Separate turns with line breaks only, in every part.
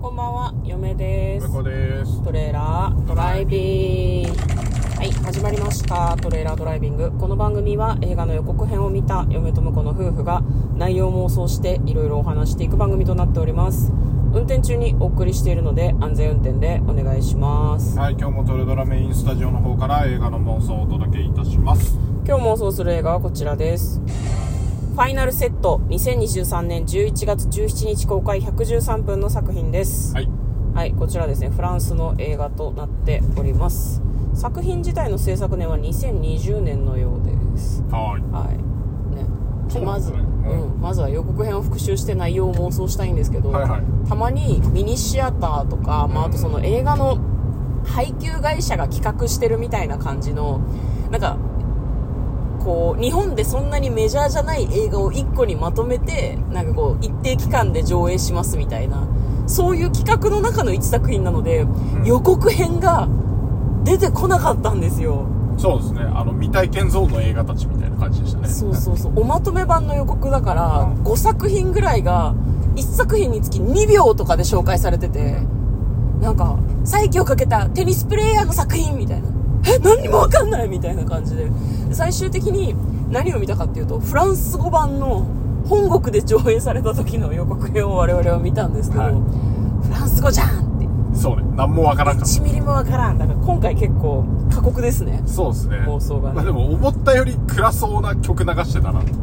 こんばんは、嫁です。
です
トレーラードライビング。はい、始まりました。トレーラードライビング。この番組は映画の予告編を見た嫁と婿の夫婦が内容を妄想していろいろお話していく番組となっております。運転中にお送りしているので安全運転でお願いします。
はい今日もトレドラメインスタジオの方から映画の妄想をお届けいたします
今日妄想する映画はこちらです。ファイナルセット2023年11月17日公開113分の作品です。
はい
はい、こちらですね、フランスの映画となっております。作品自体の制作年は2020年のようです。
はい
はい。ね。
そう
まず、うん、まずは予告編を復習して内容を妄想したいんですけど、
はいはい
たまにミニシアターとか、まあ、あとその映画の配給会社が企画してるみたいな感じの、なんか、こう、日本でそんなにメジャーじゃない映画を1個にまとめて、なんかこう、一定期間で上映しますみたいな、そういう企画の中の1作品なので、
ん
予告編が出てこなかったんですよ。
そうですねあの未体験ゾーンの映画たちみたいな感じでしたね
そうそうそう。おまとめ版の予告だから、
うん
5作品ぐらいが、1作品につき2秒とかで紹介されてて、なんか、再起をかけたテニスプレイヤーの作品みたいな。え、何にもわかんないみたいな感じで。で最終的に何を見たかっていうと、フランス語版の本国で上映された時の予告編を我々は見たんですけど、
はい
フランス語じゃんって。
そうね何もわからんかっ
1ミリもわからん。だから今回結構過酷ですね
た。そうですね
妄想がね
まあ、でも思ったより暗そうな曲流してたなっていう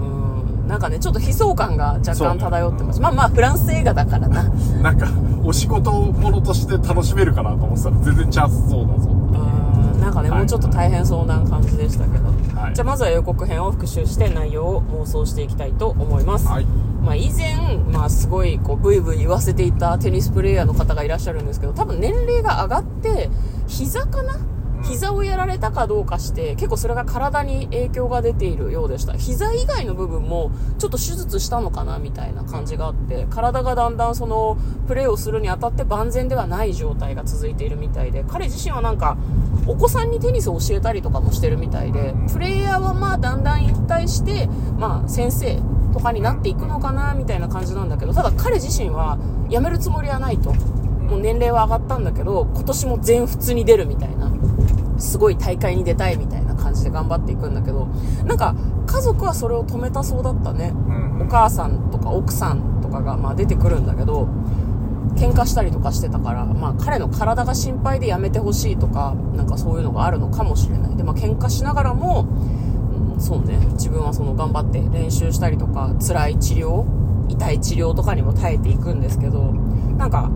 うんなんかね、ちょっと悲壮感が若干漂ってます。まあまあ、フランス映画だからな。
なんかお仕事ものとして楽しめるかなと思ってたら全然チャンスそうだぞ
うん、なんかね、
はい
もうちょっと大変そうな感じでしたけど。
はい
じゃあまずは予告編を復習して内容を妄想していきたいと思います。
はい
まあ以前、まあすごいこうブイブイ言わせていたテニスプレイヤーの方がいらっしゃるんですけど、多分年齢が上がって、膝かな膝をやられたかどうかして、結構それが体に影響が出ているようでした。膝以外の部分もちょっと手術したのかなみたいな感じがあって、体がだんだんそのプレーをするにあたって万全ではない状態が続いているみたいで、彼自身はなんかお子さんにテニスを教えたりとかもしてるみたいで、プレイヤーはまあだんだん引退して、まあ先生とかになっていくのかなみたいな感じなんだけど、ただ彼自身は辞めるつもりはないと。もう年齢は上がったんだけど、今年も全仏に出るみたいな。すごい大会に出たいみたいな感じで頑張っていくんだけど、なんか家族はそれを止めたそうだったね。
うん
お母さんとか奥さんとかがまあ出てくるんだけど、喧嘩したりとかしてたから、まあ彼の体が心配でやめてほしいとか、なんかそういうのがあるのかもしれない。で、まあ喧嘩しながらも、うんそうね、自分はその頑張って練習したりとか、辛い治療、痛い治療とかにも耐えていくんですけど、なんか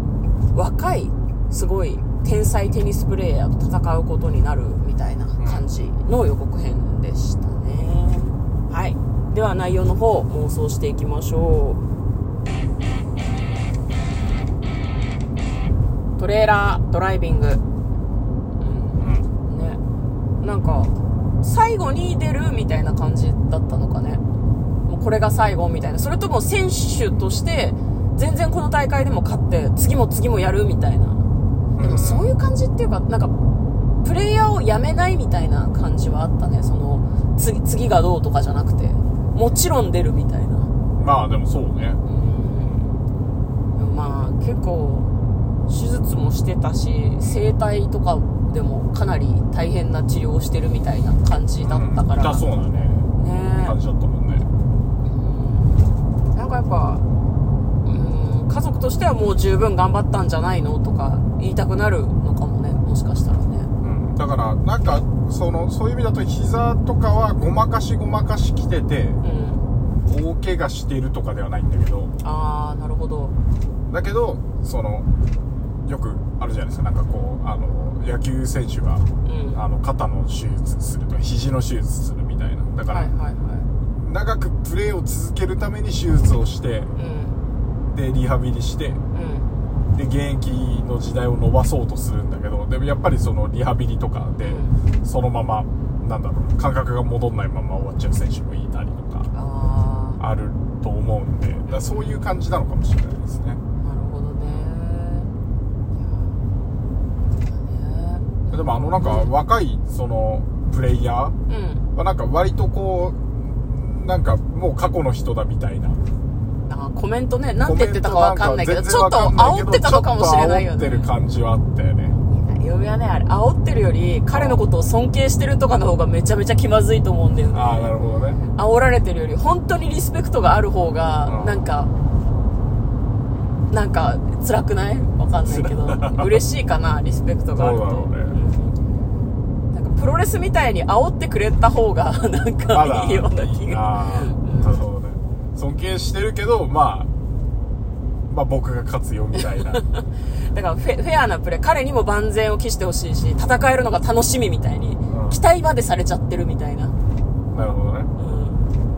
若い、すごい天才テニスプレーヤーと戦うことになるみたいな感じの予告編でしたね。はい。では内容の方妄想していきましょう。トレーラードライビング。
うん
ね。なんか、最後に出るみたいな感じだったのかね。もうこれが最後みたいな。それとも選手として、全然この大会でも勝って、次も次もやるみたいな。でもそういう感じっていうか、なんか、プレイヤーを辞めないみたいな感じはあったね。その、次、次がどうとかじゃなくて、もちろん出るみたいな。
まあでもそうね。
うん。まあ結構手術もしてたし整体とかでもかなり大変な治療をしてるみたいな感じだったから、
うん。痛そうなね。
ね。
感じだったもんね。
なんかやっぱ族としてはもう十分頑張ったんじゃないのとか言いたくなるのかもねもしかしたらね。
うん。だからなんかそのそういう意味だと膝とかはごまかしごまかしきてて
うん。
大怪我してるとかではないんだけど。
ああなるほど。
だけどそのよくあるじゃないですか。なんかこうあの野球選手が
うん。
あの肩の手術すると肘の手術するみたいな。だから、
はいはいはい。
長くプレーを続けるために手術をして
うん
でリハビリして
うん。
で現役の時代を伸ばそうとするんだけどでもやっぱりそのリハビリとかでそのままなんだろう感覚が戻んないまま終わっちゃう選手もいたりとか
あ
ると思うんでだそういう感じなのかもしれないですね。
なるほどね。いやね
でもあのなんか若いそのプレイヤー
うん。
はなんか割とこうなんかもう過去の人だみたいな
あコメントねなんて言ってたかわかんないけどちょっと煽ってたのかもしれないよ
ちょっと煽ってる
ね
感じはあったよね。
嫁はねあれ煽ってるより彼のことを尊敬してるとかの方がめちゃめちゃ気まずいと思うんだよね。
ああなるほどね。
煽られてるより本当にリスペクトがある方が
うん。
なんかなんか辛くない？わかんないけど嬉しいかなリスペクトがあると。
そうだろうね。
うんなんかプロレスみたいに煽ってくれた方がなん
ま
か
だ。
いいような気が。
ああなるほどね尊敬してるけどまあまあ僕が勝つよみたいな。
だからフェアなプレー彼にも万全を期してほしいし戦えるのが楽しみみたいに
うん。
期待までされちゃってるみたいな、
なるほどね。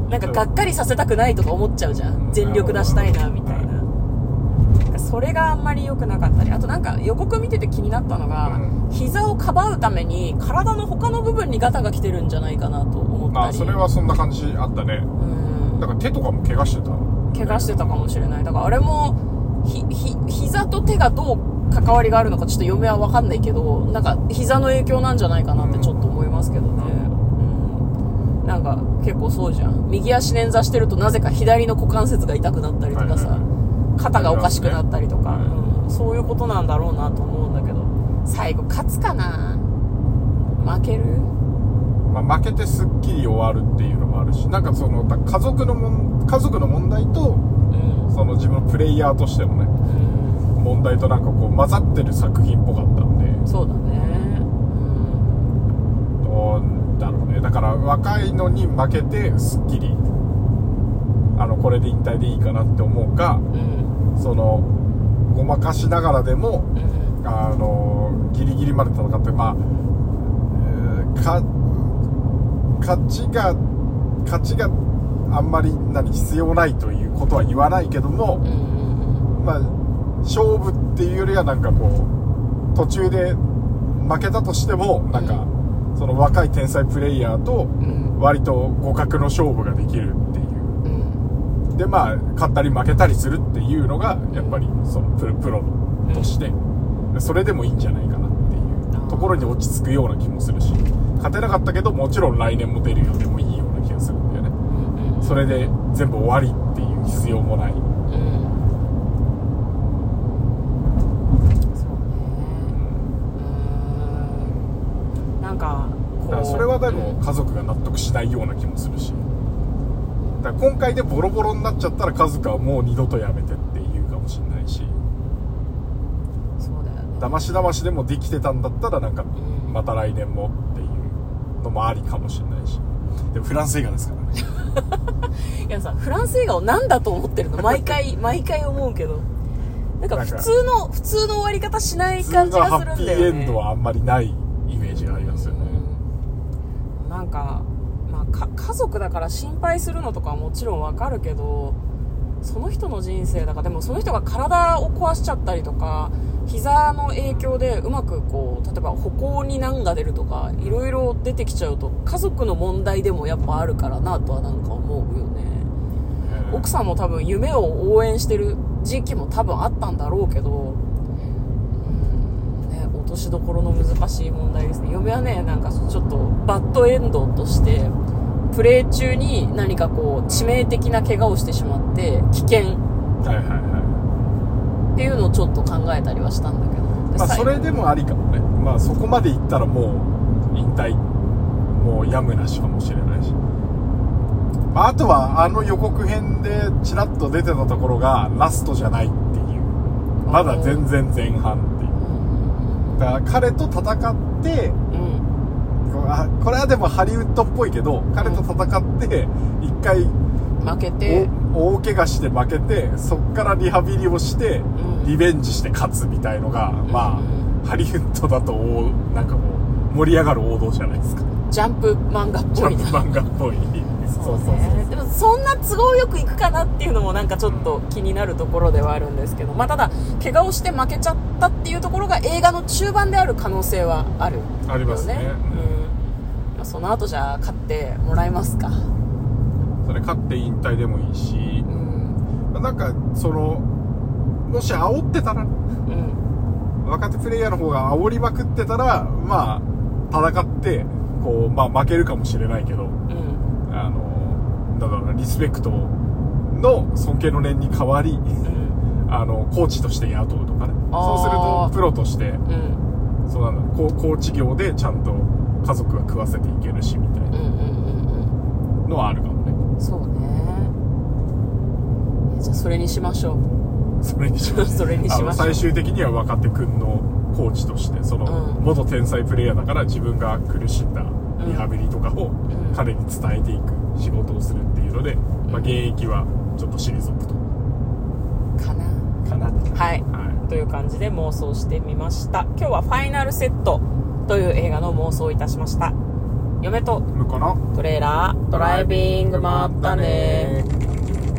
うん、なんかがっかりさせたくないとか思っちゃうじゃん。全力出したいなみたいな。なんかそれがあんまり良くなかったりあとなんか予告見てて気になったのが、
うん。
膝をかばうために体の他の部分にガタが来てるんじゃないかなと思ったり。
あそれはそんな感じあったね。
うん
だから手とかも怪我してた？
怪我してたかもしれない。だからあれもひひ膝と手がどう関わりがあるのかちょっと嫁は分かんないけどなんか膝の影響なんじゃないかなってちょっと思いますけどね、うん、なんか結構そうじゃん。右足捻挫してるとなぜか左の股関節が痛くなったりとかさ、
はいはい。
肩がおかしくなったりとか、うん、そういうことなんだろうなと思うんだけど。最後勝つかな？負ける？
まあ、負けてすっきり終わるっていうのもあるしなんかそのだ家族のもん家族の問題と
うん、
その自分のプレイヤーとしてのね
うん、
問題となんかこう混ざってる作品っぽかったんで。
そうだね。うん
どうだろうね。だから若いのに負けてすっきりあのこれで引退でいいかなって思うか
うん。
そのごまかしながらでも
うん。
あのギリギリまで戦ってまあ、えーか勝ちが勝ちがあんまり何必要ないということは言わないけども、まあ勝負っていうよりはなんかこう途中で負けたとしてもなんか、その若い天才プレイヤーと
うん。
割と互角の勝負ができるっていう。
うん。
でまあ勝ったり負けたりするっていうのがやっぱりそのプロとして、それでもいいんじゃないかなっていうところに落ち着くような気もするし勝てなかったけどもちろん来年も出るよでもいいような気がするんだよね。
うん。うん
それで全部終わりっていう必要もない。
うん。そうね。うん。なんか
だからそれはでも家族が納得しないような気もするし。だから今回でボロボロになっちゃったら家族はもう二度とやめてって言うかもしれないし。
そうだよね。
だましだましでもできてたんだったらなんか
うん。
また来年ものもありかもしれないし。でもフランス映画ですからね。
いやさフランス映画を何だと思ってるの？毎回 毎回思うけど。なんか普通の普通の終わり方しない感じがする
ッピーエ
んだよね
ンドはあんまりないイメージがありますよね。
うんなんか、まあ、か家族だから心配するのとかはもちろんわかるけどその人の人生だからでもその人が体を壊しちゃったりとか膝の影響でうまくこう例えば歩行に難が出るとかいろいろ出てきちゃうと家族の問題でもやっぱあるからなとはなんか思うよね。奥さんも多分夢を応援してる時期も多分あったんだろうけど、うんね、落としどころの難しい問題ですね。嫁はねなんかちょっとバッドエンドとしてプレー中に何かこう致命的な怪我をしてしまって危険。っていうのをちょっと考えたりはしたんだけど、
いまあ
最
それでもありかもね。まあそこまでいったらもう引退もうやむなしかもしれないし。まああとはあの予告編でチラッと出てたところがラストじゃないっていう。まだ全然前半っていう。だから彼と戦って
うん
あこれはでもハリウッドっぽいけど彼と戦って一回
負けて、
お大怪我して負けてそっからリハビリをして
うん。
リベンジして勝つみたいのが、まあハリウッドだとおなんかもう盛り上がる王道じゃないですか。
ジャンプ漫画っ
ジ
ぽいな。
ャンプ漫画っぽい。そうそうそう
ねでもそんな都合よくいくかなっていうのもなんかちょっと気になるところではあるんですけど、まあ、ただ怪我をして負けちゃったっていうところが映画の中盤である可能性はあるよ、
ありますね。
うんまあ、その後じゃあ勝ってもらえますか？
それ勝って引退でもいいし
うん。
なんかそのもし煽ってたら
うん。
若手プレイヤーの方が煽りまくってたらまあ戦ってこう、まあ、負けるかもしれないけど
うん。
あのだからリスペクトのの尊敬の念に代わり
うん。
あのコーチとして雇うとかね。そうするとプロとして
うん。
そうなんだココーチ業でちゃんと家族が食わせていけるしみたいなのはあるかもね。
うんそうね。えじゃあそれにしましょう。
それにしまし
それにしましょう。
最終的には若手くんのコーチとしてその、
うん。
元天才プレイヤーだから自分が苦しんだリハビリとかを
ん。
彼に伝えていく仕事をするっていうので、まあ、現役はちょっと退くと。
かな。
かな。
はい。
は
という感じで妄想してみました。今日は「ファイナルセット」という映画の妄想をいたしました。嫁と
い向こうの
トレーラードライビングまったね